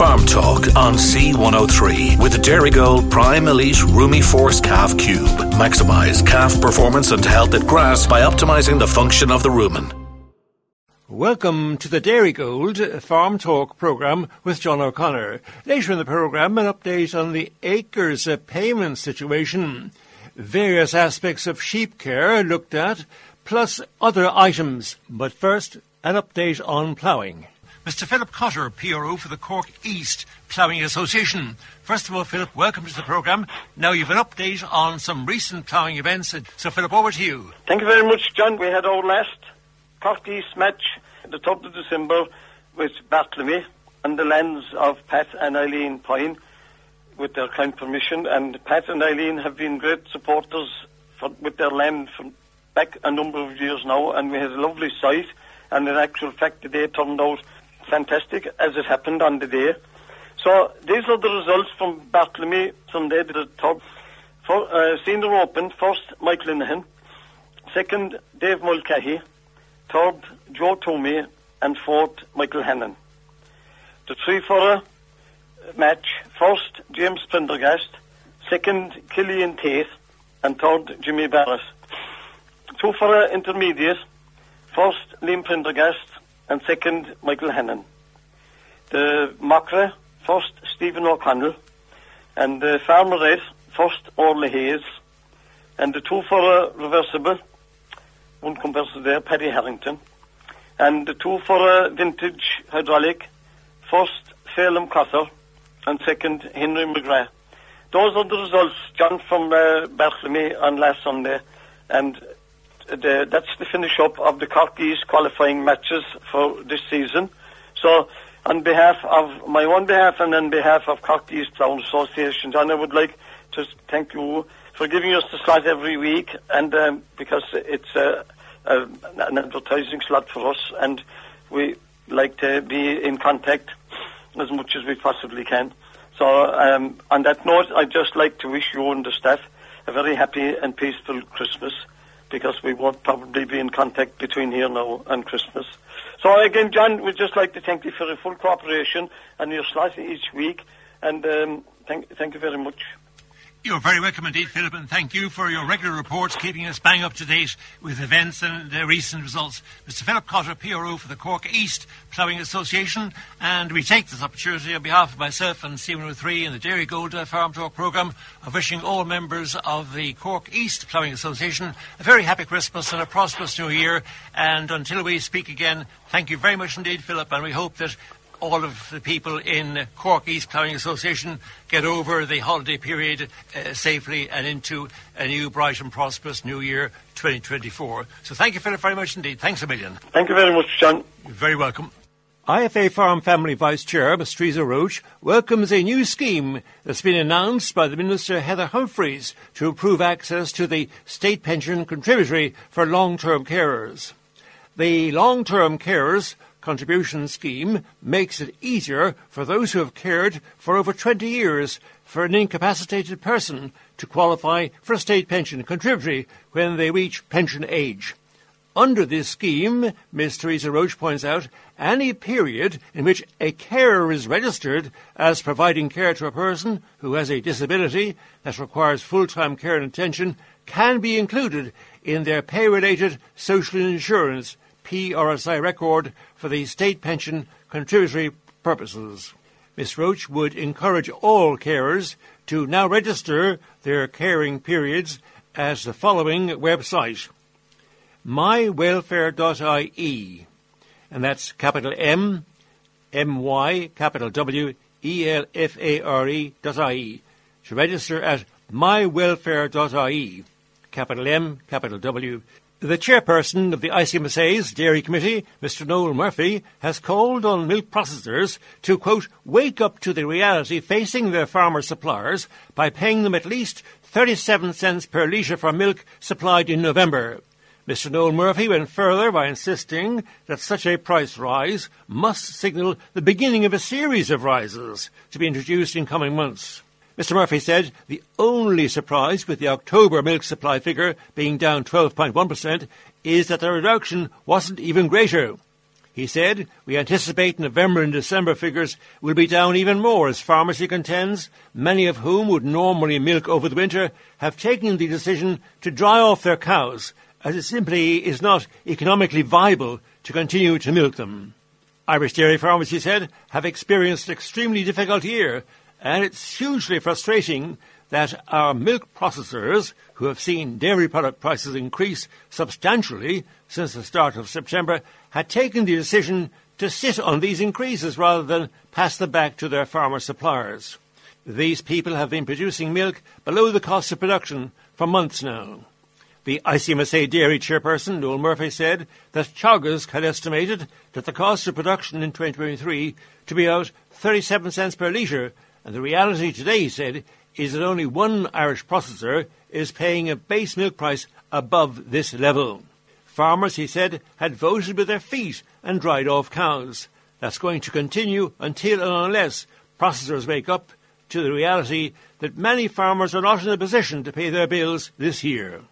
Farm Talk on C103 with the Dairygold Prime Elite Rumi Force Calf Cube. Maximize calf performance and health at grass by optimizing the function of the rumen. Welcome to the Dairygold Farm Talk programme with John O'Connor. Later in the programme, an update on the ACRES payment situation. Various aspects of sheep care looked at, plus other items. But first, an update on ploughing. Mr. Philip Cotter, PRO for the Cork East Ploughing Association. First of all, Philip, welcome to the programme. Now you've an update on some recent ploughing events. So, Philip, over to you. Thank you very much, John. We had our last Cork East match, at the 3rd of December, with Bartlemy and the lands of Pat and Eileen Pine, with their kind permission. And Pat and Eileen have been great supporters for, with their land from back a number of years now, and we had a lovely site. And in actual fact, the day turned out fantastic, as it happened on the day. So these are the results from Bartlemy Sunday, the third. For, uh, senior open, first Mike Linehan, second Dave Mulcahy, third Joe Toomey, and fourth Michael Hannon. The three for match, first James Prendergast, second Killian Tate, and third Jimmy Barrett. Two for intermediate, first Liam Prendergast, and second Michael Hannon. The Macra, first Stephen O'Connell, and the Farmer Red, first Orley Hayes, and the two for a reversible, one compressor there, Paddy Harrington, and the two for a vintage hydraulic, first Salem Cotter, and second Henry McGrath. Those are the results, John, from uh, on last Sunday, and the, that's the finish up of the Cork qualifying matches for this season. So, on behalf of my own behalf and on behalf of Cork East Ploughing Association, John, I would like to thank you for giving us the slot every week, and um, because it's an advertising slot for us, and we like to be in contact as much as we possibly can. So, um, on that note, I'd just like to wish you and the staff a very happy and peaceful Christmas because we won't probably be in contact between here now and Christmas. So again, John, we'd just like to thank you for your full cooperation and your slot each week, and um, thank, thank you very much. You're very welcome indeed, Philip, and thank you for your regular reports, keeping us bang up to date with events and the recent results. Mr. Philip Cotter, PRO for the Cork East Ploughing Association, and we take this opportunity on behalf of myself and C103 and the Dairygold Farm Talk programme of wishing all members of the Cork East Ploughing Association a very happy Christmas and a prosperous New Year. And until we speak again, thank you very much indeed, Philip, and we hope that all of the people in Cork East Ploughing Association get over the holiday period uh, safely and into a new bright and prosperous new year 2024. So thank you, Philip, very much indeed. Thanks a million. Thank you very much, John. You're very welcome. IFA Farm Family Vice Chair, Ms. Teresa Roche, welcomes a new scheme that's been announced by the Minister Heather Humphreys to improve access to the state pension contributory for long-term carers. The long-term carers contribution scheme makes it easier for those who have cared for over 20 years for an incapacitated person to qualify for a state pension contributory when they reach pension age. Under this scheme, Ms. Teresa Roche points out, any period in which a carer is registered as providing care to a person who has a disability that requires full-time care and attention can be included in their pay-related social insurance PRSI record for the state pension contributory purposes. Ms. Roche would encourage all carers to now register their caring periods at the following website mywelfare.ie, and that's capital M, M Y, capital W, E L F A R E dot IE. To register at mywelfare.ie, capital M, capital W, the chairperson of the ICMSA's Dairy Committee, Mr. Noel Murphy, has called on milk processors to, quote, wake up to the reality facing their farmer suppliers by paying them at least 37 cents per litre for milk supplied in November. Mr. Noel Murphy went further by insisting that such a price rise must signal the beginning of a series of rises to be introduced in coming months. Mr. Murphy said the only surprise with the October milk supply figure being down 12.1% is that the reduction wasn't even greater. He said, We anticipate November and December figures will be down even more as pharmacy contends, many of whom would normally milk over the winter have taken the decision to dry off their cows as it simply is not economically viable to continue to milk them. Irish dairy farmers, he said, have experienced an extremely difficult year, and it's hugely frustrating that our milk processors, who have seen dairy product prices increase substantially since the start of September, had taken the decision to sit on these increases rather than pass them back to their farmer suppliers. These people have been producing milk below the cost of production for months now. The ICMSA dairy chairperson, Noel Murphy, said that Teagasc had estimated that the cost of production in 2023 to be out 37 cents per litre, and the reality today, he said, is that only one Irish processor is paying a base milk price above this level. Farmers, he said, had voted with their feet and dried off cows. That's going to continue until and unless processors wake up to the reality that many farmers are not in a position to pay their bills this year.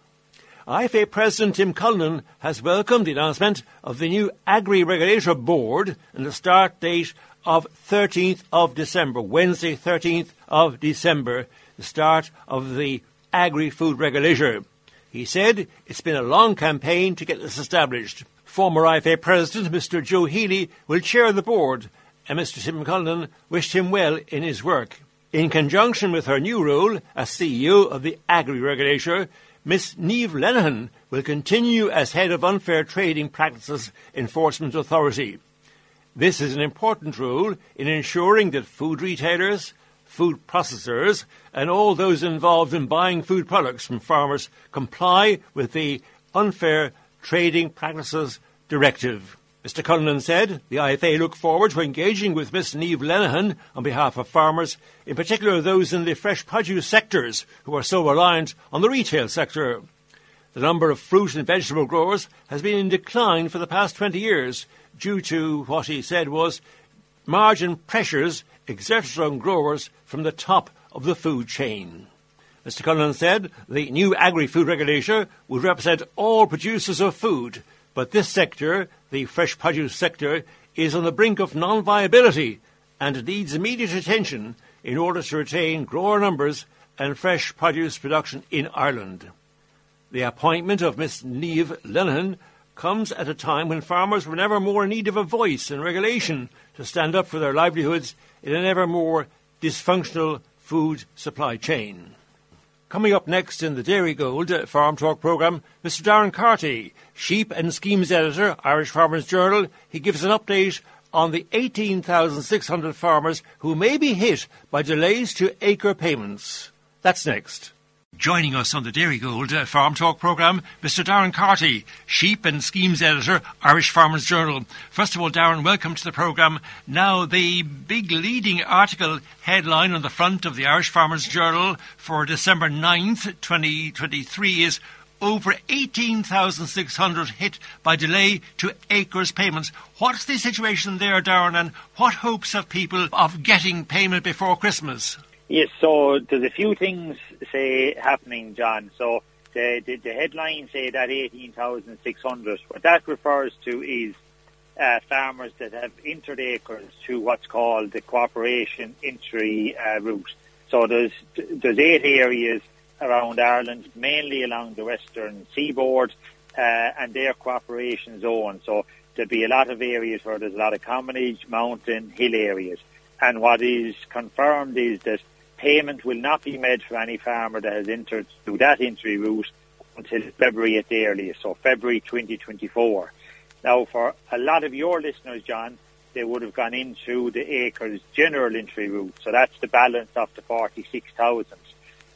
IFA President Tim Cullinan has welcomed the announcement of the new Agri Regulator Board and the start date of 13th of December, Wednesday 13th of December, the start of the Agri Food Regulator. He said it's been a long campaign to get this established. Former IFA President Mr Joe Healy will chair the board, and Mr Tim Cullinan wished him well in his work. In conjunction with her new role as CEO of the Agri Regulator, Miss Niamh Lenihan will continue as head of Unfair Trading Practices Enforcement Authority. This is an important role in ensuring that food retailers, food processors, and all those involved in buying food products from farmers comply with the Unfair Trading Practices Directive. Mr. Cullinan said the IFA look forward to engaging with Miss Niamh Lenihan on behalf of farmers, in particular those in the fresh produce sectors who are so reliant on the retail sector. The number of fruit and vegetable growers has been in decline for the past 20 years due to what he said was margin pressures exerted on growers from the top of the food chain. Mr. Cullinan said the new agri-food regulator would represent all producers of food, but this sector, the fresh produce sector, is on the brink of non-viability and needs immediate attention in order to retain grower numbers and fresh produce production in Ireland. The appointment of Miss Niamh Lenihan comes at a time when farmers were never more in need of a voice and regulation to stand up for their livelihoods in an ever more dysfunctional food supply chain. Coming up next in the Dairygold uh, Farm Talk programme, Mr Darren Carty, Sheep and Schemes Editor, Irish Farmers Journal. He gives an update on the 18,600 farmers who may be hit by delays to acre payments. That's next. Joining us on the Dairygold uh, Farm Talk programme, Mr Darren Carty, Sheep and Schemes Editor, Irish Farmers Journal. First of all, Darren, welcome to the programme. Now, the big leading article headline on the front of the Irish Farmers Journal for December 9th, 2023 is over 18,600 hit by delay to ACRES payments. What's the situation there, Darren, and what hopes have people of getting payment before Christmas? Yes, so there's a few things say happening, John. So the the, the headlines say that eighteen thousand six hundred. What that refers to is uh, farmers that have entered ACRES to what's called the cooperation entry uh, route. So there's there's eight areas around Ireland, mainly along the western seaboard, uh, and their cooperation zone. So there'll be a lot of areas where there's a lot of commonage, mountain, hill areas. And what is confirmed is that payment will not be made for any farmer that has entered through that entry route until February at the earliest, so February 2024. Now, for a lot of your listeners, John, they would have gone into the ACRES general entry route, so that's the balance of the 46,000.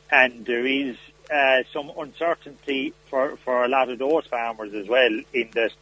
And there is uh, some uncertainty for, for a lot of those farmers as well in that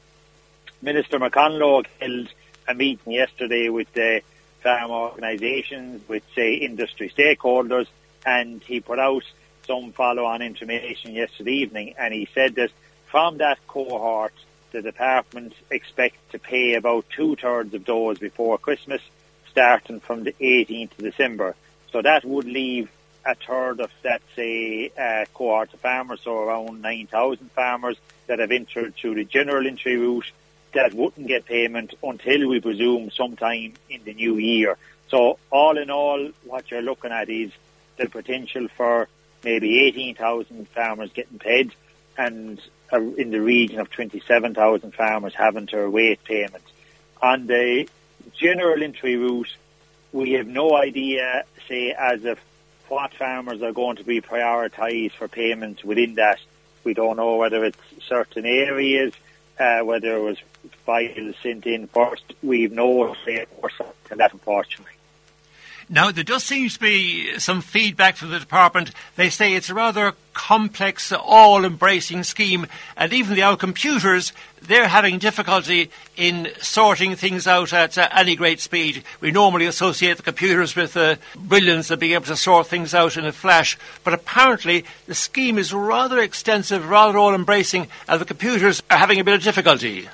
Minister McConalogue held a meeting yesterday with the farm organisations, with say industry stakeholders, and he put out some follow-on information yesterday evening, and he said that from that cohort, the department expects to pay about two-thirds of those before Christmas, starting from the 18th of December. So that would leave a third of that, say, uh, cohort of farmers, so around 9,000 farmers that have entered through the general entry route that wouldn't get payment until we presume sometime in the new year. So all in all, what you're looking at is the potential for maybe 18,000 farmers getting paid and uh, in the region of 27,000 farmers having to await payment. On the general entry route, we have no idea, say, as of what farmers are going to be prioritised for payments within that. We don't know whether it's certain areas, uh, whether it was files sent in first. We've no say or something that, unfortunately. Now, there does seem to be some feedback from the department. They say it's a rather complex, all-embracing scheme, and even the our computers, they're having difficulty in sorting things out at uh, any great speed. We normally associate the computers with the uh, brilliance of being able to sort things out in a flash, but apparently the scheme is rather extensive, rather all-embracing, and the computers are having a bit of difficulty.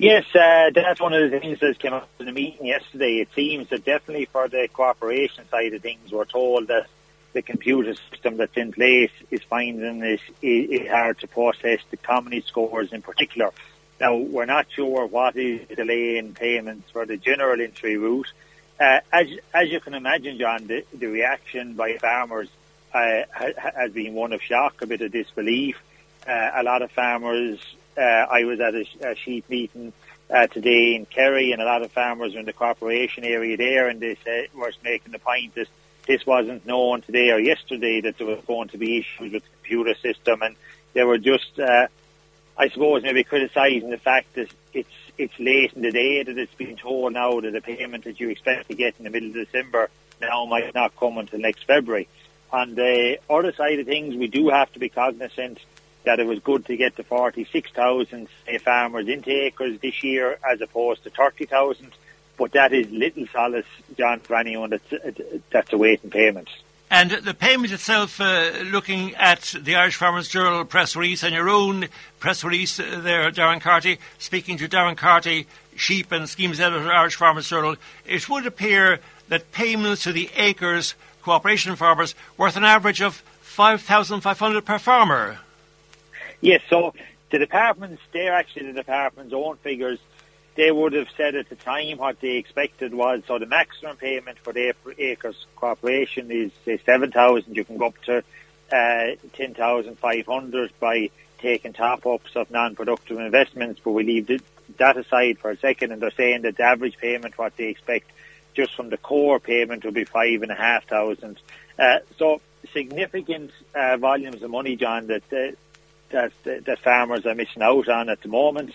Yes, uh, that's one of the things that came up in the meeting yesterday. It seems that definitely for the cooperation side of things, we're told that the computer system that's in place is finding it, it hard to process the comedy scores in particular. Now, we're not sure what is the delay in payments for the general entry route. Uh, as, as you can imagine, John, the, the reaction by farmers uh, has been one of shock, a bit of disbelief. Uh, a lot of farmers uh, I was at a, a sheep meeting uh, today in Kerry, and a lot of farmers are in the corporation area there, and they said was making the point that this wasn't known today or yesterday that there was going to be issues with the computer system, and they were just, uh, I suppose, maybe criticising the fact that it's it's late in the day that it's been told now that the payment that you expect to get in the middle of December now might not come until next February. On the other side of things, we do have to be cognizant that it was good to get to 46,000 farmers into ACRES this year as opposed to 30,000. But that is little solace, John, for anyone that's, that's awaiting payment. And the payment itself, uh, looking at the Irish Farmers Journal press release and your own press release uh, there, Darren Carty, speaking to Darren Carty, Sheep and Schemes Editor, Irish Farmers Journal, it would appear that payments to the ACRES cooperation farmers worth an average of 5,500 per farmer. Yes, so the departments, they're actually the department's own figures. They would have said at the time what they expected was, so the maximum payment for the ACRES cooperation is say 7,000. You can go up to uh, 10,500 by taking top-ups of non-productive investments, but we leave that aside for a second, and they're saying that the average payment, what they expect just from the core payment, will be five and a half thousand. Uh, so significant uh, volumes of money, John, that that that farmers are missing out on at the moment.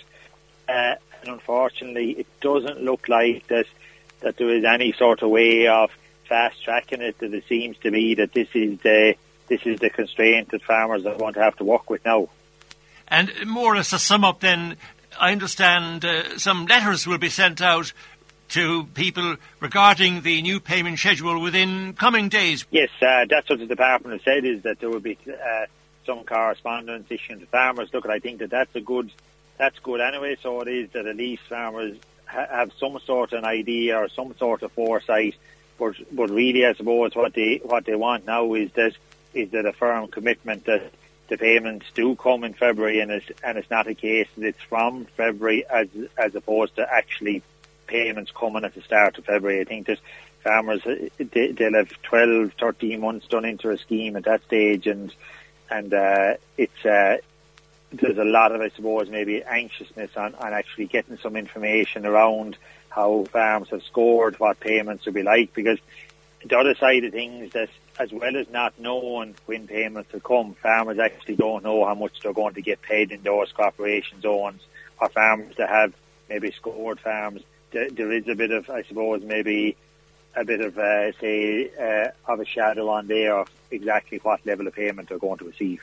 Uh, and unfortunately, it doesn't look like that that there is any sort of way of fast tracking it. That it seems to be that this is the this is the constraint that farmers are going to have to work with now. And more or less to sum up, then I understand uh, some letters will be sent out to people regarding the new payment schedule within coming days. Yes, uh, that's what the department has said. Is that there will be. Uh, some correspondence issuing to farmers. Look, I think that that's a good, that's good anyway. So it is that at least farmers ha- have some sort of an idea or some sort of foresight. But but really, I suppose what they what they want now is that is that a firm commitment that the payments do come in February, and it's and it's not a case that it's from February as as opposed to actually payments coming at the start of February. I think that farmers they, they'll have 12, 13 months done into a scheme at that stage, and and uh, it's uh, there's a lot of, I suppose, maybe anxiousness on, on actually getting some information around how farms have scored, what payments will be like, because the other side of things that as well as not knowing when payments will come, farmers actually don't know how much they're going to get paid in those cooperation zones, or farmers that have maybe scored farms. There, there is a bit of, I suppose, maybe a bit of, uh, say, uh, of a shadow on there of exactly what level of payment they're going to receive.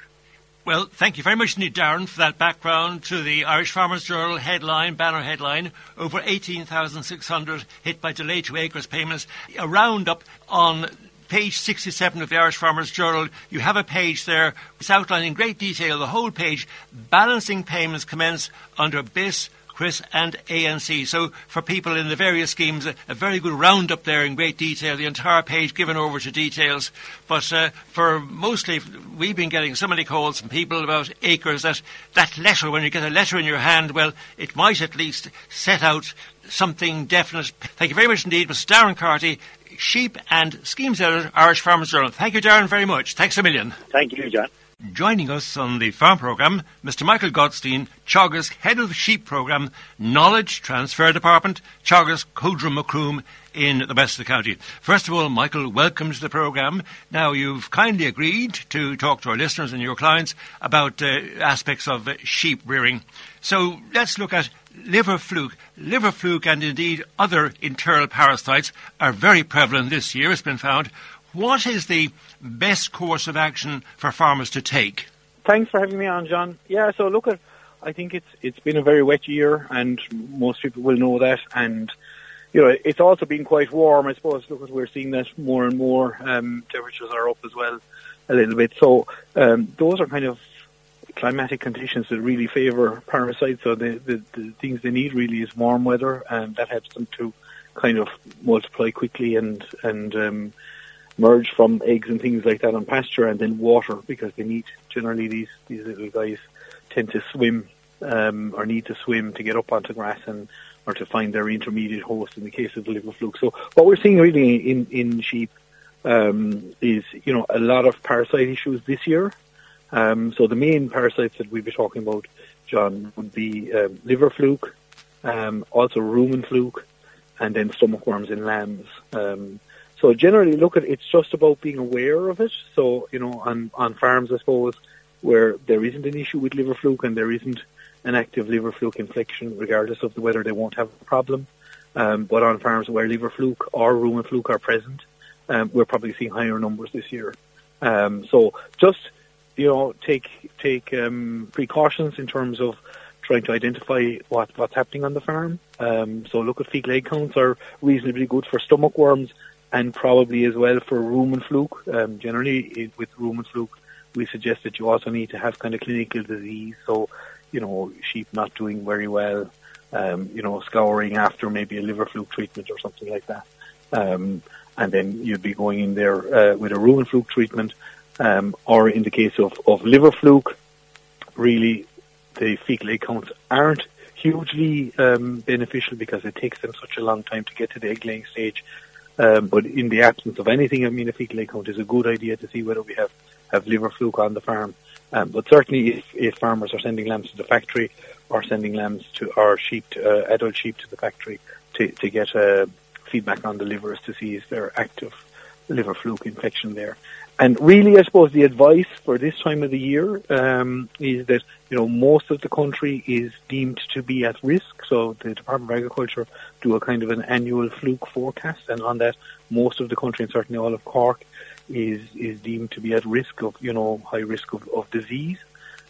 Well, thank you very much indeed, Darren, for that background to the Irish Farmers Journal headline, banner headline. Over 18,600 hit by delay to ACRES payments. A roundup on page 67 of the Irish Farmers Journal. You have a page there. It's outlining in great detail the whole page. Balancing payments commence under BISS CRISS and ANC. So for people in the various schemes, a, a, very good roundup there in great detail, the entire page given over to details. But uh, for mostly, we've been getting so many calls from people about ACRES that that letter, when you get a letter in your hand, well, it might at least set out something definite. Thank you very much indeed, Mr. Darren Carty, Sheep and Schemes Editor, Irish Farmers Journal. Thank you, Darren, very much. Thanks a million. Thank you, John. Joining us on the farm programme, Mr. Michael Gottstein, Teagasc Head of Sheep Programme, Knowledge Transfer Department, Teagasc Codrum Macroom in the west of the county. First of all, Michael, welcome to the programme. Now, you've kindly agreed to talk to our listeners and your clients about uh, aspects of uh, sheep rearing. So let's look at liver fluke. Liver fluke and indeed other internal parasites are very prevalent this year, it's been found. What is the best course of action for farmers to take? Thanks for having me on, John. Yeah, so look at, I think it's it's been a very wet year, and most people will know that. And you know, it's also been quite warm. I suppose. Look, at we're seeing that more and more. Um, temperatures are up as well, a little bit. So um, those are kind of climatic conditions that really favour parasites. So the, the the things they need really is warm weather, and that helps them to kind of multiply quickly and and um, merge from eggs and things like that on pasture and then water because they need generally these these little guys tend to swim um, or need to swim to get up onto grass and or to find their intermediate host in the case of the liver fluke. So what we're seeing really in in sheep um, is you know a lot of parasite issues this year. Um, so the main parasites that we'd be talking about, John, would be um, liver fluke, um, also rumen fluke, and then stomach worms in lambs. Um, so generally, look at it's just about being aware of it. So you know, on on farms, I suppose, where there isn't an issue with liver fluke and there isn't an active liver fluke infection, regardless of the weather, they won't have a problem. Um, but on farms where liver fluke or rumen fluke are present, um, we're probably seeing higher numbers this year. Um, so just you know, take take um, precautions in terms of trying to identify what what's happening on the farm. Um, so look at fecal egg counts are reasonably good for stomach worms and probably as well for rumen fluke. Um, generally, with rumen fluke, we suggest that you also need to have kind of clinical disease. So, you know, sheep not doing very well, um, you know, scouring after maybe a liver fluke treatment or something like that. Um, and then you'd be going in there uh, with a rumen fluke treatment, um, or in the case of, of liver fluke, really the fecal egg counts aren't hugely um, beneficial because it takes them such a long time to get to the egg laying stage um, but in the absence of anything, I mean, a fecal egg count is a good idea to see whether we have, have liver fluke on the farm. Um, but certainly, if, if farmers are sending lambs to the factory or sending lambs to or sheep, to, uh, adult sheep to the factory to, to get uh, feedback on the livers to see is there active liver fluke infection there. And really, I suppose the advice for this time of the year um, is that you know most of the country is deemed to be at risk. So the Department of Agriculture do a kind of an annual fluke forecast, and on that, most of the country, and certainly all of Cork, is is deemed to be at risk of you know high risk of, of disease.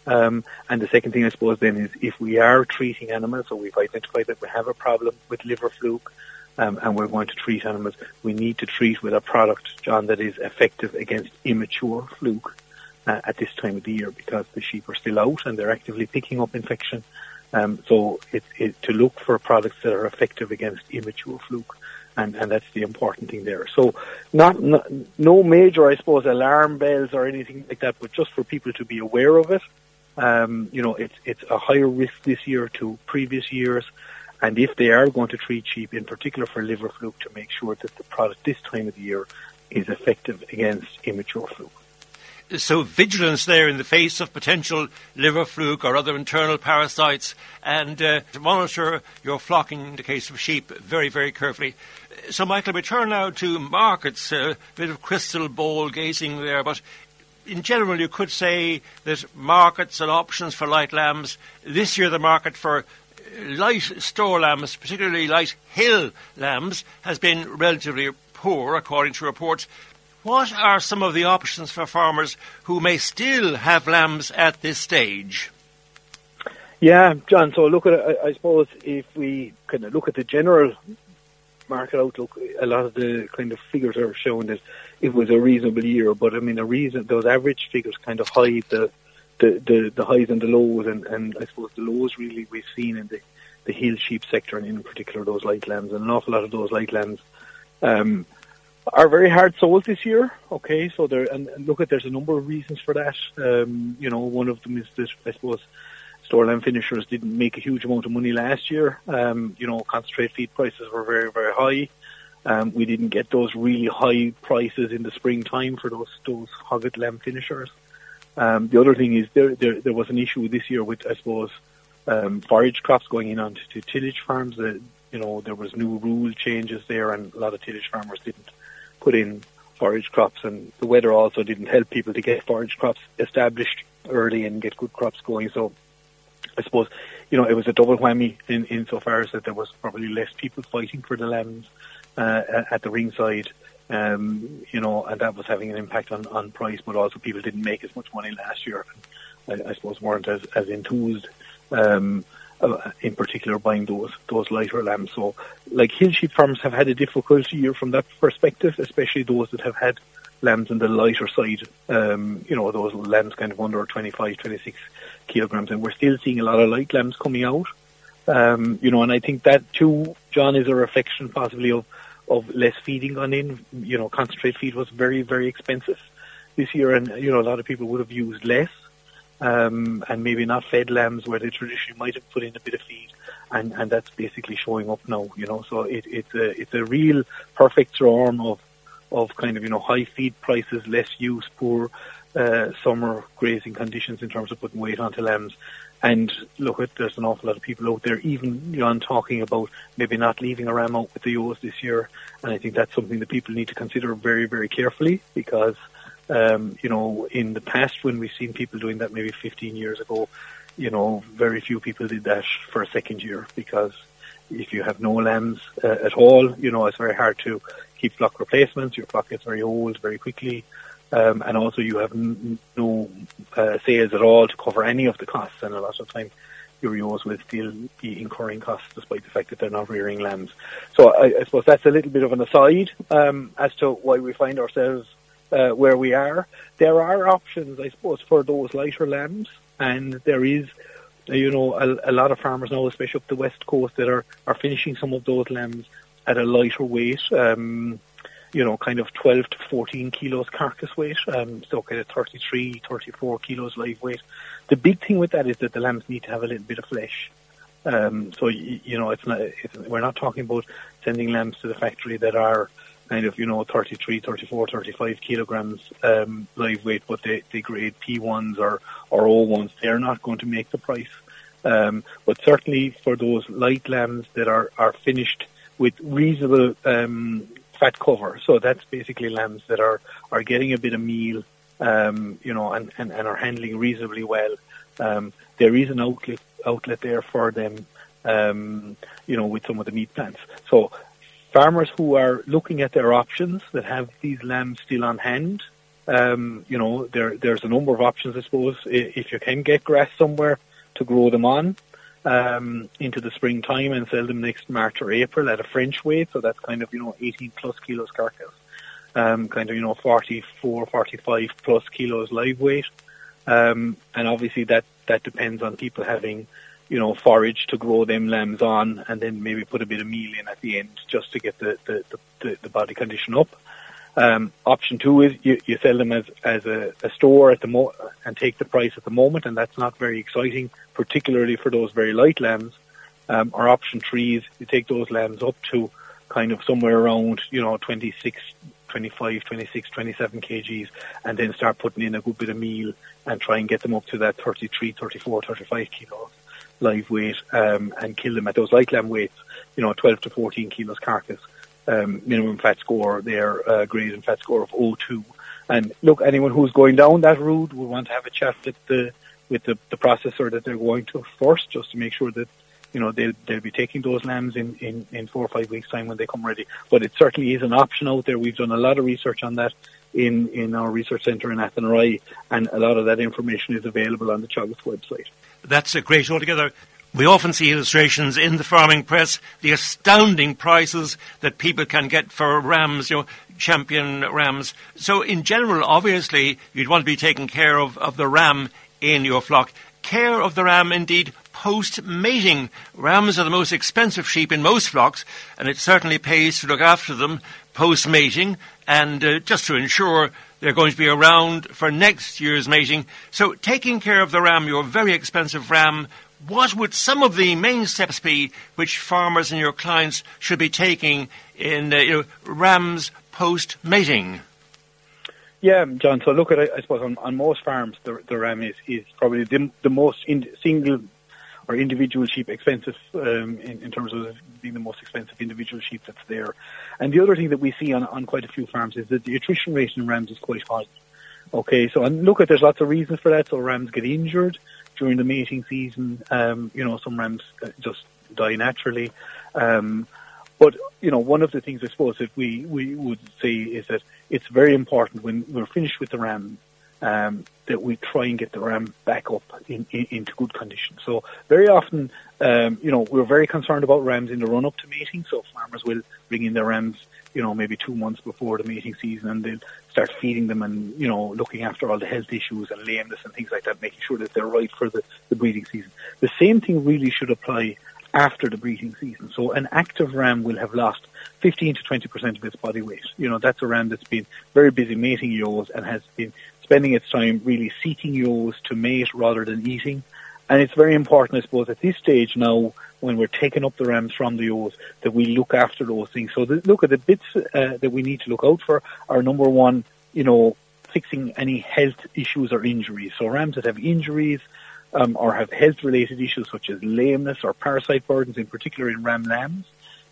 Um, and the second thing, I suppose, then is if we are treating animals, so we've identified that we have a problem with liver fluke, um, and we're going to treat animals, we need to treat with a product, John, that is effective against immature fluke uh, at this time of the year because the sheep are still out and they're actively picking up infection. Um, so it's it, to look for products that are effective against immature fluke. And, and that's the important thing there. So, not, not no major, I suppose, alarm bells or anything like that, but just for people to be aware of it. Um, you know, it's it's a higher risk this year to previous years. And if they are going to treat sheep, in particular for liver fluke, to make sure that the product this time of the year is effective against immature fluke. So vigilance there in the face of potential liver fluke or other internal parasites, and uh, to monitor your flocking in the case of sheep very, very carefully. So, Michael, we turn now to markets. A uh, bit of crystal ball gazing there, but in general, you could say that markets and options for light lambs. This year, the market for light store lambs, particularly light hill lambs, has been relatively poor, according to reports. What are some of the options for farmers who may still have lambs at this stage? Yeah, John. So look at I, I suppose if we kind of look at the general market outlook, a lot of the kind of figures are showing that it was a reasonable year. But I mean, a reason those average figures kind of hide the the, the, the highs and the lows, and, and I suppose the lows really we've seen in the the hill sheep sector, and in particular those light lambs. And an awful lot of those light lambs um, are very hard sold this year. Okay, so there and, and look at there's a number of reasons for that. Um, you know, one of them is that I suppose store lamb finishers didn't make a huge amount of money last year. Um, you know, concentrate feed prices were very very high. Um, we didn't get those really high prices in the springtime for those those hogget lamb finishers. Um, the other thing is there, there there was an issue this year with I suppose um, forage crops going in onto to tillage farms. That you know there was new rule changes there, and a lot of tillage farmers didn't put in forage crops, and the weather also didn't help people to get forage crops established early and get good crops going. So I suppose you know it was a double whammy in insofar as that there was probably less people fighting for the lambs uh, at the ringside. Um, you know, and that was having an impact on, on price, but also people didn't make as much money last year. I, I suppose weren't as, as enthused, um, uh, in particular buying those those lighter lambs. So, like hill sheep farms have had a difficult year from that perspective, especially those that have had lambs on the lighter side. Um, you know, those lambs kind of under 25, 26 kilograms, and we're still seeing a lot of light lambs coming out. Um, you know, and I think that too, John, is a reflection possibly of of less feeding on in. You know, concentrate feed was very, very expensive this year, and you know a lot of people would have used less, um, and maybe not fed lambs where they traditionally might have put in a bit of feed, and and that's basically showing up now. You know, so it, it's a it's a real perfect storm of of kind of you know high feed prices, less use, poor uh, summer grazing conditions in terms of putting weight onto lambs, and look, at there's an awful lot of people out there, even John, talking about maybe not leaving a ram out with the ewes this year. And I think that's something that people need to consider very, very carefully because, um, you know, in the past when we've seen people doing that maybe 15 years ago, you know, very few people did that for a second year because if you have no lambs uh, at all, you know, it's very hard to keep flock replacements. Your flock gets very old very quickly um, and also you have n- no uh, sales at all to cover any of the costs, and a lot of time your ewes will still be incurring costs despite the fact that they're not rearing lambs. So I, I suppose that's a little bit of an aside um, as to why we find ourselves uh, where we are. There are options, I suppose, for those lighter lambs, and there is you know, a, a, lot of farmers now, especially up the west coast, that are, are finishing some of those lambs at a lighter weight. Um, you know, kind of 12 to 14 kilos carcass weight, um, so kind of 33, 34 kilos live weight. The big thing with that is that the lambs need to have a little bit of flesh. Um, so, you, you know, it's not, it's, we're not talking about sending lambs to the factory that are kind of, you know, 33, 34, 35 kilograms um, live weight, but they, they grade P1s or, or O1s. They're not going to make the price. Um, but certainly for those light lambs that are, are finished with reasonable um, fat cover. So that's basically lambs that are, are getting a bit of meal, um, you know, and, and, and are handling reasonably well. Um, there is an outlet, outlet there for them, um, you know, with some of the meat plants. So farmers who are looking at their options that have these lambs still on hand, um, you know, there, there's a number of options, I suppose. If you can get grass somewhere to grow them on, um, into the springtime and sell them next March or April at a French weight. So that's kind of, you know, 18 plus kilos carcass. Um, kind of, you know, 44, 45 plus kilos live weight. Um, and obviously that, that depends on people having, you know, forage to grow them lambs on and then maybe put a bit of meal in at the end just to get the, the, the, the body condition up. Um, option two is you, you sell them as, as a, a store at the mo- and take the price at the moment, and that's not very exciting, particularly for those very light lambs. Um, or option three is you take those lambs up to kind of somewhere around, you know, 26, 25, 26, 27 kgs, and then start putting in a good bit of meal and try and get them up to that 33, 34, 35 kilos live weight, um, and kill them at those light lamb weights, you know, 12 to 14 kilos carcass um, minimum fat score, their uh, grade and fat score of O2. And look, anyone who's going down that route will want to have a chat with the with the, the processor that they're going to first, just to make sure that you know they'll they'll be taking those lambs in, in, in four or five weeks time when they come ready. But it certainly is an option out there. We've done a lot of research on that in in our research centre in Athenry, and a lot of that information is available on the Teagasc website. That's a great altogether. We often see illustrations in the farming press, the astounding prices that people can get for rams, you know, champion rams. So in general, obviously, you'd want to be taking care of, of the ram in your flock. Care of the ram indeed post mating. Rams are the most expensive sheep in most flocks, and it certainly pays to look after them post mating and uh, just to ensure they're going to be around for next year's mating. So, taking care of the ram, your very expensive ram, what would some of the main steps be which farmers and your clients should be taking in uh, you know, rams post mating? Yeah, John. So look at I suppose on, on most farms, the, the ram is, is probably the, the most in, single individual sheep expensive um, in, in terms of being the most expensive individual sheep that's there. And the other thing that we see on, on quite a few farms is that the attrition rate in rams is quite high. Okay, so and look at there's lots of reasons for that. So rams get injured during the mating season. Um, you know, some rams uh, just die naturally. Um, but you know, one of the things I suppose that we we would say is that it's very important when we're finished with the ram um, that we try and get the ram back up in, in, into good condition. So very often, um, you know, we're very concerned about rams in the run up to mating. So farmers will bring in their rams, you know, maybe two months before the mating season, and they'll start feeding them and you know looking after all the health issues and lameness and things like that, making sure that they're right for the, the breeding season. The same thing really should apply after the breeding season. So an active ram will have lost 15 to 20% of its body weight. You know, that's a ram that's been very busy mating ewes and has been spending its time really seeking ewes to mate rather than eating. And it's very important, I suppose, at this stage now, when we're taking up the rams from the ewes, that we look after those things. So the, look at the bits uh, that we need to look out for are number one, you know, fixing any health issues or injuries. So rams that have injuries, um, or have health-related issues such as lameness or parasite burdens, in particular in ram lambs,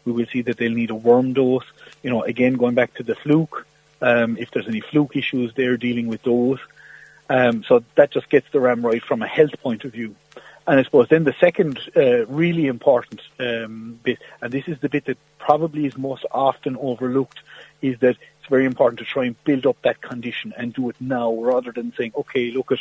we will see that they'll need a worm dose. You know, again, going back to the fluke, um, if there's any fluke issues they're dealing with those. Um, so that just gets the ram right from a health point of view. And I suppose then the second uh, really important um, bit, and this is the bit that probably is most often overlooked, is that it's very important to try and build up that condition and do it now rather than saying, okay, look at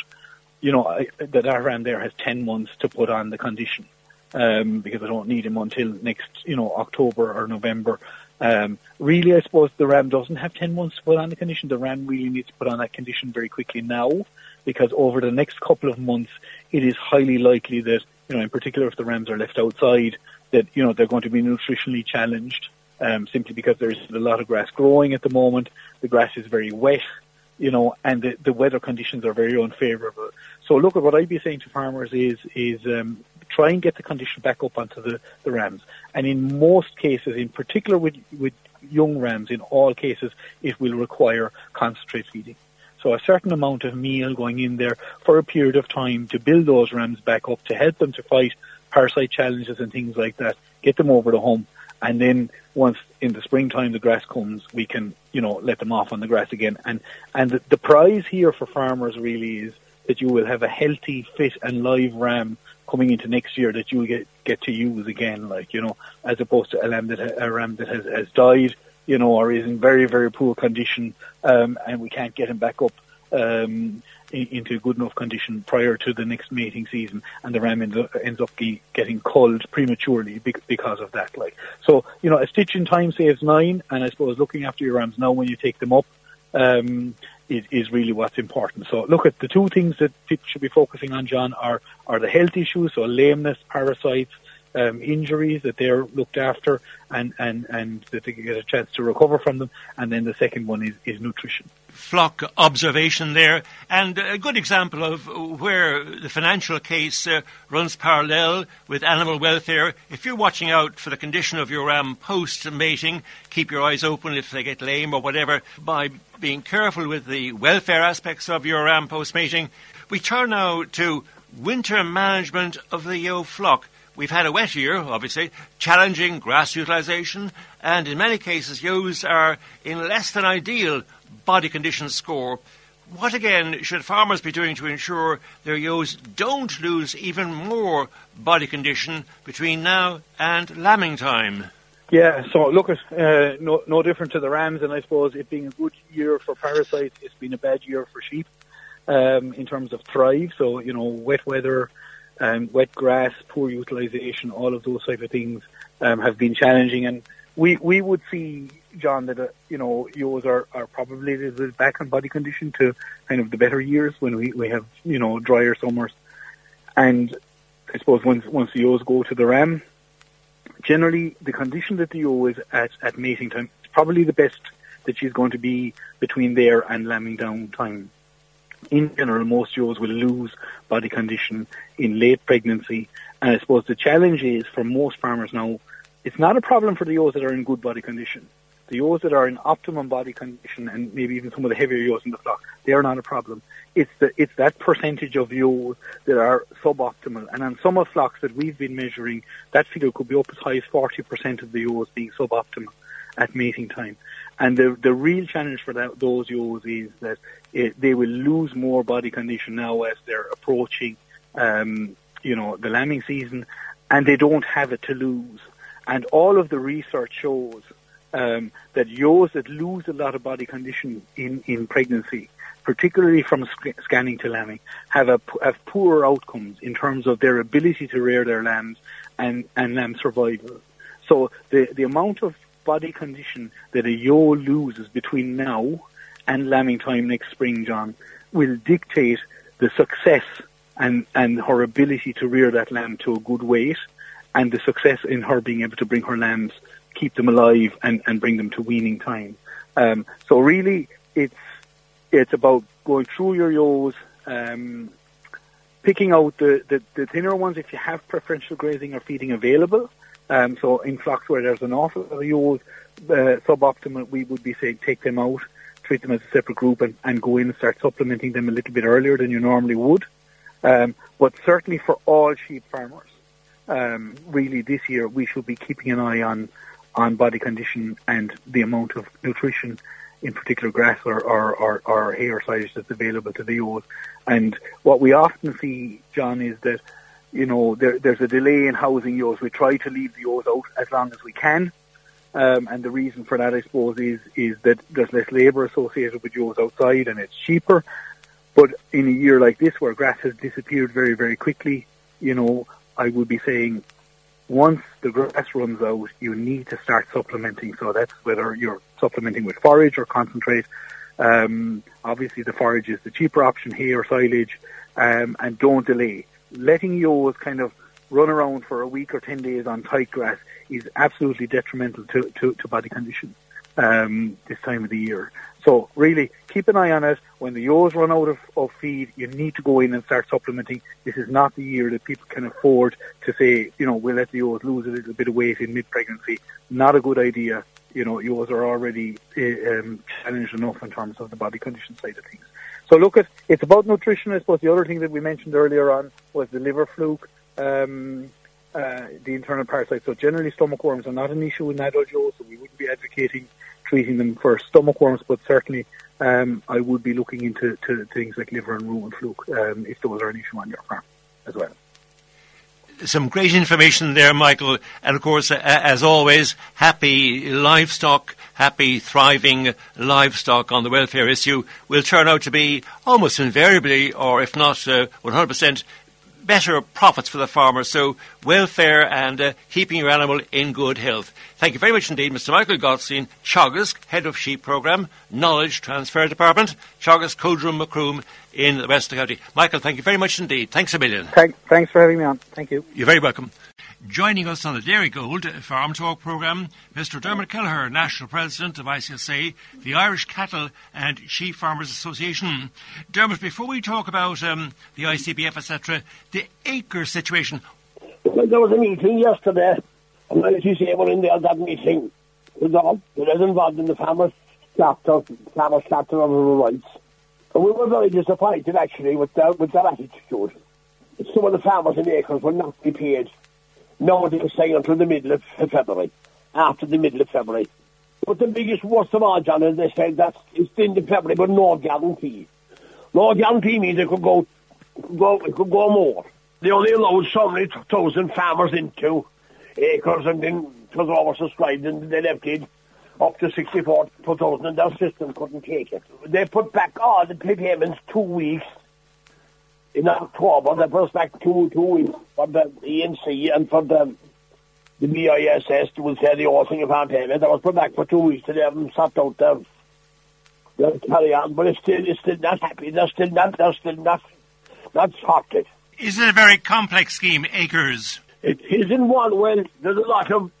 you know, I, that Iran there has 10 months to put on the condition um, because I don't need him until next, you know, October or November. Um, really, I suppose the Ram doesn't have 10 months to put on the condition. The Ram really needs to put on that condition very quickly now because over the next couple of months, it is highly likely that, you know, in particular if the Rams are left outside, that, you know, they're going to be nutritionally challenged um, simply because there's a lot of grass growing at the moment. The grass is very wet you know, and the, the weather conditions are very unfavourable. So look at what I'd be saying to farmers is is um, try and get the condition back up onto the, the rams. And in most cases, in particular with with young rams, in all cases, it will require concentrate feeding. So a certain amount of meal going in there for a period of time to build those rams back up to help them to fight parasite challenges and things like that, get them over the hump, and then once in the springtime the grass comes, we can you know let them off on the grass again. And and the, the prize here for farmers really is that you will have a healthy, fit, and live ram coming into next year that you get get to use again, like you know, as opposed to a lamb that a ram that has, has died, you know, or is in very very poor condition, um, and we can't get him back up. Um, into good enough condition prior to the next mating season, and the ram ends up, ends up getting culled prematurely because of that. Like so, you know, a stitch in time saves nine, and I suppose looking after your rams now when you take them up um, is, is really what's important. So look at the two things that people should be focusing on, John, are are the health issues, so lameness, parasites, um, injuries that they're looked after and, and, and that they get a chance to recover from them. And then the second one is, is nutrition. Flock observation there, and a good example of where the financial case uh, runs parallel with animal welfare. If you're watching out for the condition of your ram post mating, keep your eyes open if they get lame or whatever by being careful with the welfare aspects of your ram post mating. We turn now to winter management of the ewe flock. We've had a wet year, obviously, challenging grass utilisation, and in many cases, ewes are in less than ideal body condition score. What again should farmers be doing to ensure their ewes don't lose even more body condition between now and lambing time? Yeah, so look at uh, no no different to the rams, and I suppose it being a good year for parasites, it's been a bad year for sheep um, in terms of thrive. So you know, wet weather, um, wet grass, poor utilisation, all of those type of things um, have been challenging. And we we would see, John, that uh, you know ewes are, are probably a bit back on body condition to kind of the better years when we, we have you know drier summers. And I suppose once once the ewes go to the ram, generally the condition that the ewe is at at mating time is probably the best that she's going to be between there and lambing down time. In general, most ewes will lose body condition in late pregnancy, and I suppose the challenge is for most farmers now. It's not a problem for the ewes that are in good body condition the ewes that are in optimum body condition and maybe even some of the heavier ewes in the flock, they are not a problem. It's the it's that percentage of ewes that are suboptimal. And on some of the flocks that we've been measuring, that figure could be up as high as 40% of the ewes being suboptimal at mating time. And the the real challenge for that, those ewes is that it, they will lose more body condition now as they're approaching, um, you know, the lambing season, and they don't have it to lose. And all of the research shows um, that ewes that lose a lot of body condition in, in pregnancy, particularly from sc- scanning to lambing, have a have poor outcomes in terms of their ability to rear their lambs and, and lamb survival. So the the amount of body condition that a ewe loses between now and lambing time next spring, John, will dictate the success and, and her ability to rear that lamb to a good weight and the success in her being able to bring her lambs keep them alive and, and bring them to weaning time. Um, so really, it's it's about going through your ewes, um, picking out the, the, the, thinner ones if you have preferential grazing or feeding available. Um, so in flocks where there's an awful lot of ewes, uh, suboptimal, we would be saying take them out, treat them as a separate group, and, and go in and start supplementing them a little bit earlier than you normally would. Um, but certainly for all sheep farmers, um, really this year we should be keeping an eye on on body condition and the amount of nutrition, in particular grass or, or, or, or hay or silage that's available to the ewes. And what we often see, John, is that, you know, there, there's a delay in housing ewes. We try to leave the ewes out as long as we can. Um, and the reason for that, I suppose, is, is that there's less labour associated with ewes outside and it's cheaper. But in a year like this where grass has disappeared very, very quickly, you know, I would be saying once the grass runs out, you need to start supplementing. So that's whether you're supplementing with forage or concentrate. Um, obviously, the forage is the cheaper option, or silage, um, and don't delay. Letting ewes kind of run around for a week or 10 days on tight grass is absolutely detrimental to, to, to body condition um, this time of the year. So really, keep an eye on it. When the ewes run out of, of feed, you need to go in and start supplementing. This is not the year that people can afford to say, you know, we'll let the ewes lose a little bit of weight in mid-pregnancy. Not a good idea. You know, ewes are already uh, um, challenged enough in terms of the body condition side of things. So look at, it's about nutrition. I suppose the other thing that we mentioned earlier on was the liver fluke. Um, uh, the internal parasites. So generally, stomach worms are not an issue in adult ewes, so we wouldn't be advocating treating them for stomach worms, but certainly um, I would be looking into things like liver and rumen fluke um, if those are an issue on your farm as well. Some great information there, Michael. And of course, as always, happy livestock, happy, thriving livestock on the welfare issue will turn out to be almost invariably, or if not uh, 100%, better profits for the farmer. So welfare and uh, keeping your animal in good health. Thank you very much indeed, Mr. Michael Gottstein, Teagasc, Head of Sheep Programme, Knowledge Transfer Department, Teagasc, Codrum, Macroom in the West of the County. Michael, thank you very much indeed. Thanks a million. Thank, thanks for having me on. Thank you. You're very welcome. Joining us on the Dairygold Farm Talk programme, Mr. Dermot Kelleher, National President of ICSA, the Irish Cattle and Sheep Farmers Association. Dermot, before we talk about um, the ICBF, etc., the acre situation. Well, there was a meeting yesterday, and ICSA were in there that meeting with all that is involved in the farmers' charter, farmers' charter of rights. And we were very disappointed, actually, with their, with their attitude. Some of the farmers in ACRES were not be paid no, they were saying until the middle of February, after the middle of February. But the biggest worst of all, John, is they said that it's the February, but no guarantee. No guarantee means it could go, go, it could go more. They only allowed so many thousand farmers into ACRES, and then it was oversubscribed, and they left it up to 64,000, and their system couldn't take it. They put back all the payments two weeks in October, they us back two, two weeks for the ANC and for the the BISS, will say the Orsing of payment. That was put back for two weeks to them sort out the, the carry on, but it's still, it's er still not happy. They're still not, they're still not, not sorted. Is it a very complex scheme, ACRES? It is in one way. There's a lot of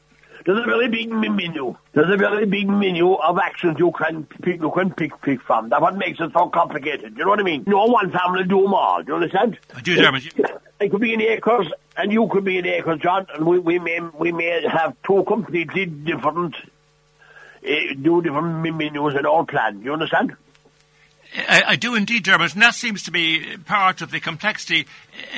there's a very big menu. There's a very big menu of actions you can pick, you can pick, pick from. That's what makes it so complicated. You know what I mean? No one family do them all. Do you understand? I do, Dermot. I could be in ACRES, and you could be in ACRES, John, and we, we may we may have two completely different, uh, two different menus in our plan. You understand? I, I, do indeed, Dermot, and that seems to be part of the complexity.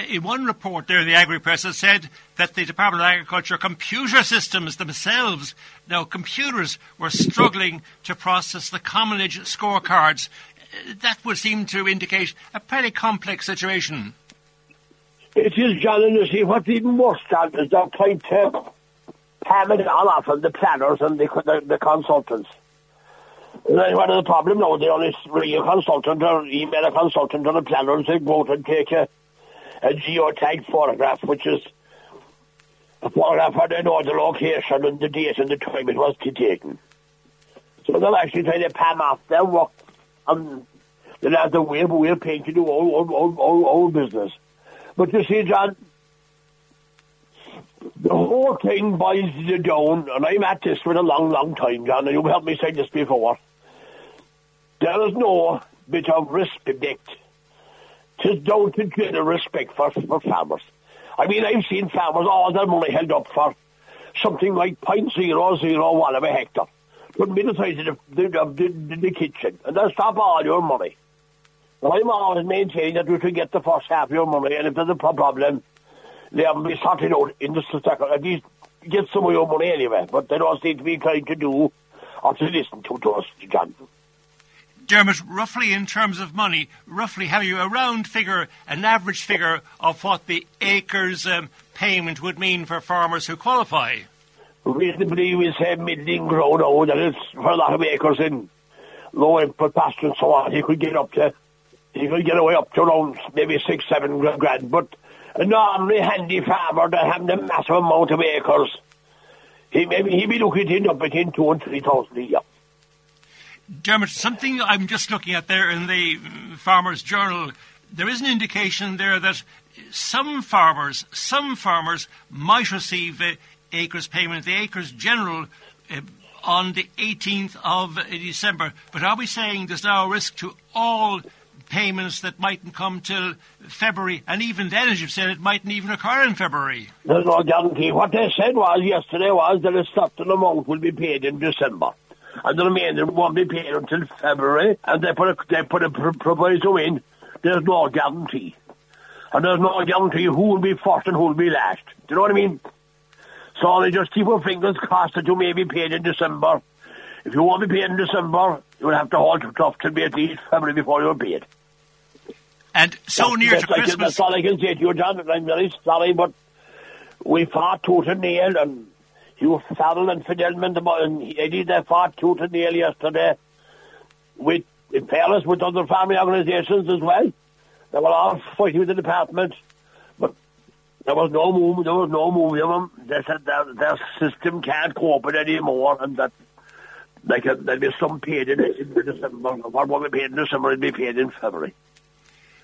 In one report there in the Agri Press, it said that the Department of Agriculture computer systems themselves, now computers, were struggling to process the commonage scorecards. That would seem to indicate a pretty complex situation. It is, John, and you see, what's even worse, John, is they're trying to palm it all off on the planners and the, the, the consultants. What is the problem now? Er they only ring a consultant or email a consultant or a er planner and say, go and take a, a geotag photograph, which is a photograph where they know the location and the date and the time it was taken. So they'll actually try to palm off their work and they'll have the way, we're paying to do all, all, all, all, all business. But you see, John, the whole thing boils down, and I'm at this for a long, long time, John, and you've helped me say this before. There is no bit of respect. Tis down to general respect for, for farmers. I mean, I've seen farmers all their money held up for something like point zero zero one of a hectare. Couldn't be the size of the, the, the, the kitchen, and they'll stop all your money. Well, I'm always maintaining that you should get the first half of your money, and if there's a problem, they haven't been sorted out in the second. At least get some of your money anyway, but they don't seem to be trying to do or to listen to, to us, John. Dermot, roughly in terms of money, roughly have you a round figure, an average figure of what the ACRES um, payment would mean for farmers who qualify? Reasonably, we say middling ground now, that is for a lot of acres in low input pasture and so on. You could get up to, you could get away up to around maybe six, seven grand, but a normally handy farmer that have the massive amount of acres, he maybe he'd be looking in up between two and three thousand a year. Dermot, something I'm just looking at there in the Farmers Journal, there is an indication there that some farmers, some farmers might receive uh, ACRES payment, the ACRES general, uh, on the 18th of December. But are we saying there's now a risk to all payments that mightn't come till February, and even then, as you've said, it mightn't even occur in February. There's no guarantee. What they said was yesterday was that a certain amount will be paid in December. And the remainder won't be paid until February, and they put a, they put a proviso in. There's no guarantee. And there's no guarantee who will be first and who will be last. Do you know what I mean? So they just keep our fingers crossed that you may be paid in December. If you won't be paid in December, you'll have to hold it tough till be at least February before you're paid. And so that's, near that's to like, Christmas. That's all I can say to you, John. I'm very sorry, but we fought tooth and nail, and Hugh Farrell and Fidelman and Eddie, they fought tooth and nail yesterday. With, in fairness, with other family organisations as well. They were all fighting with the department, but there was no move. There was no move of them. They said their, their system can't cope with it anymore, and that like there'll be some paid in, in December. What will be paid in December will be paid in February.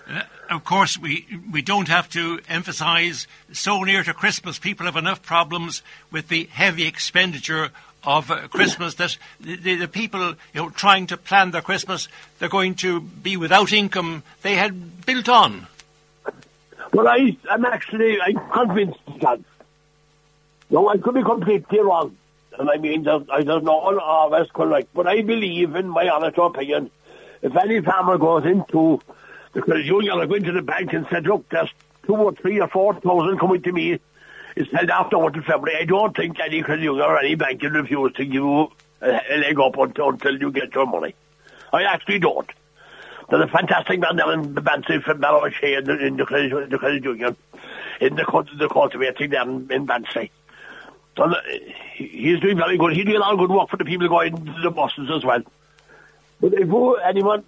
Uh, of course, we we don't have to emphasise so near to Christmas. People have enough problems with the heavy expenditure of uh, Christmas that the, the, the, people you know trying to plan their Christmas they're going to be without income they had built on. Well, I I'm actually I'm convinced that. No, I could be completely wrong, and I mean, I don't know all of always correct, but I believe, in my honest opinion, if any farmer goes into because you are going to the bank and said, look, there's two or three or four thousand coming to me. It's held after what to February. I don't think any consumer or any bank will refuse to give you a, leg up until, until you get your money. I actually don't. There's a fantastic man there in the Banshee from Ballawashay in the, in the, credit, the credit union, in the, the cultivating there in, in Banshee. And he's doing very good. He's doing a lot of good work for the people going to the buses as well. But if anyone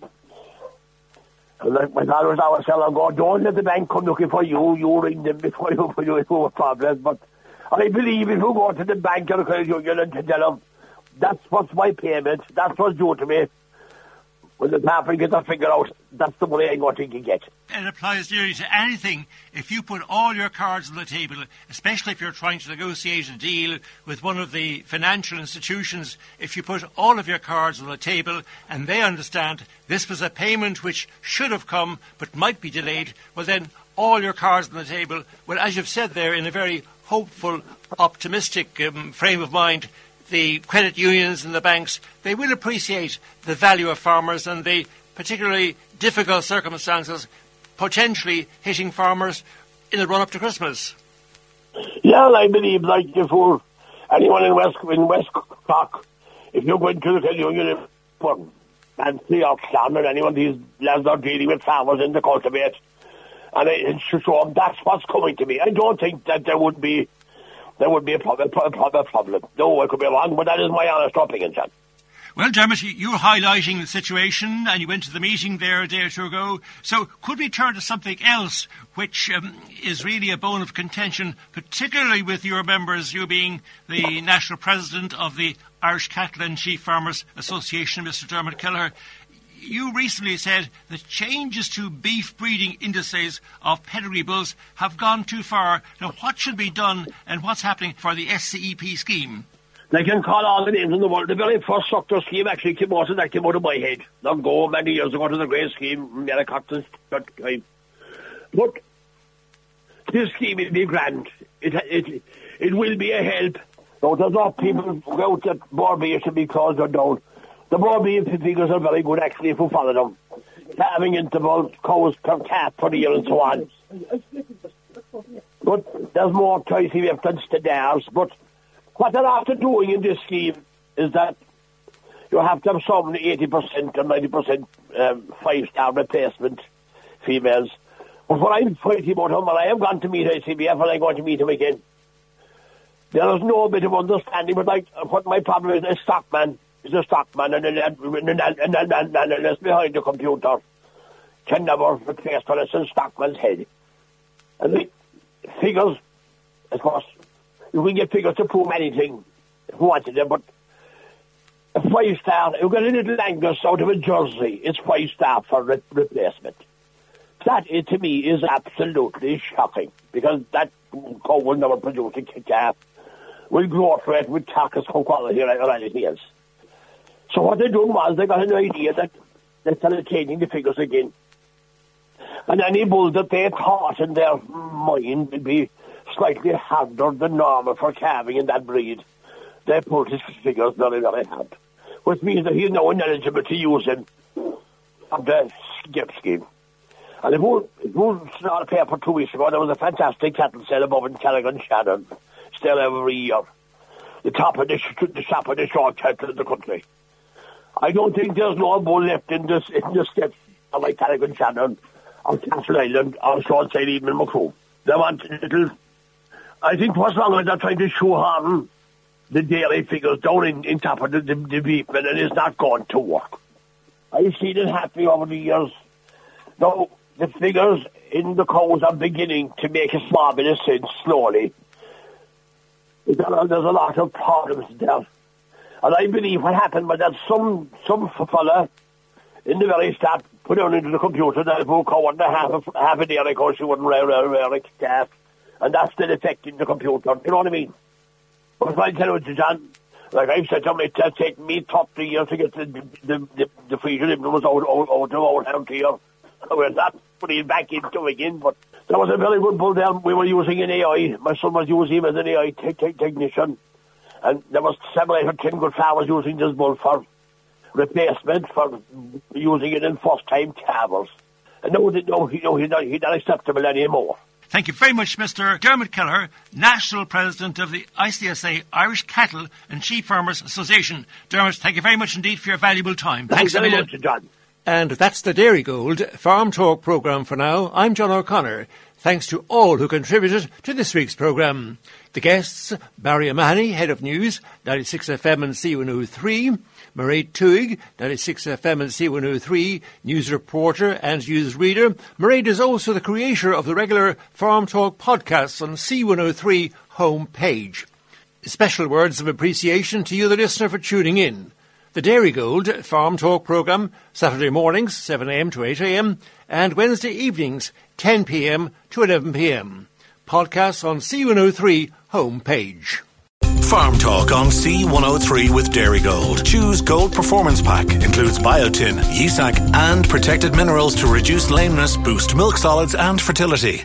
like my father was always telling go, don't let the bank come looking for you, you ring them before you put you into a problem. But I believe if you go to the bank the credit union and tell them, that's what's my payment, that's what's due to me, when the farmer gets a figure out, that's the money I'm going to get. It applies nearly to anything. If you put all your cards on the table, especially if you're trying to negotiate a deal with one of the financial institutions, if you put all of your cards on the table and they understand this was a payment which should have come but might be delayed, well then all your cards on the table, well as you've said there in a very hopeful, optimistic um, frame of mind, the credit unions and the banks, they will appreciate the value of farmers and the particularly difficult circumstances potentially hitting farmers in the run up to Christmas. Yeah, I believe, like before, anyone in West in West Cork, if you go into the credit union and see Clan or anyone these lads are dealing with farmers in the cultivate, and it should show them that's what's coming to me. I don't think that there would be there would be a problem. Problem. No, I could be wrong, but that is my honest opinion, John. Well, Dermot, you're highlighting the situation, and you went to the meeting there a day or two ago. So, could we turn to something else, which um, is really a bone of contention, particularly with your members, you being the national president of the Irish Cattle and Sheep Farmers Association, Mr. Dermot Kelleher? You recently said that changes to beef breeding indices of pedigree bulls have gone too far. Now, what should be done and what's happening for the SCEP scheme? They can call all the names in the world. The very first suckler scheme actually came out, and that came out of my head. Long ago, many years ago, to the great scheme, Mary Coughlan's time. Um, but this scheme will be grand. It, it, it will be a help. So there's not people out that Barbie should be closed or down. The more Barbie figures are very good actually if we follow them. Having interval cows per calf per year and so on. But there's more choice if to theirs. But what they're after doing in this scheme is that you have to have some 80% or 90% um, five-star replacement females. But what I'm fighting about him, and I have gone to meet ICBF and I'm going to meet him again, there is no bit of understanding, but like, what my problem is, a stockman a stockman and an analyst behind the computer can never replace for us in stockman's head. And the figures, of course, you can get figures to prove anything if you wanted them, but a five star, you get a little Angus out of a Jersey, it's five star for re- replacement. That, is, to me, is absolutely shocking because that cow will never produce a calf, will grow for it with carcass quality or anything else. So what they done was they got an idea that they started changing the figures again. And any bull that they thought in their mind would be slightly harder than normal for calving in that breed, they put his figures very, very hard. Which means that he's now ineligible to use on the SCEP scheme. And if we, if saw a paper two weeks ago, there was a fantastic cattle sale above in Carrick-on-Shannon, still every year. The top of the, the top of the short cattle in the country. I don't think there's no more left in this in the steps of like Carrick-on-Shannon or Castleisland or Shortside even in. They want little I think what's wrong is they're trying to show shoehorn the daily figures down in, in top of the, the, the and it is not going to work. I've seen it happen over the years. Now the figures in the cows are beginning to make a small bit of sense slowly. There's a lot of problems there. And I believe what happened was that some some fella in the very start put down into the computer that if we called the half a, half a day ago she wouldn't wear a calf. And that's still affecting the computer. You know what I mean? But I tell you, John, like I've said to me, it's taken me top three years to get the the the, the freezer was out out out of our house here. We're not putting it back into again, but that was a very good bull there. We were using an AI. My son was using him as an AI te- te- technician. And there was seven, eight or ten good farmers using this bull for replacement, for using it in first-time calvers. And no, no, he, no he's, not, he's not acceptable anymore. Thank you very much, Mr. Dermot Kelleher, National President of the ICSA, Irish Cattle and Sheep Farmers Association. Dermot, thank you very much indeed for your valuable time. Thanks, Thanks very much, John. And that's the Dairygold Farm Talk programme for now. I'm John O'Connor. Thanks to all who contributed to this week's programme. The guests, Barry O'Mahony, Head of News, 96FM and C103, Mairead Tuig, 96FM and C103, news reporter and news reader. Mairead is also the creator of the regular Farm Talk podcasts on C103 homepage. Special words of appreciation to you, the listener, for tuning in. The Dairygold Farm Talk programme, Saturday mornings, 7am to 8am, and Wednesday evenings, 10pm to 11pm. Podcasts on C103 homepage. Farm Talk on C103 with Dairygold. Choose Gold Performance Pack. Includes biotin, Yea-Sacc, and protected minerals to reduce lameness, boost milk solids and fertility.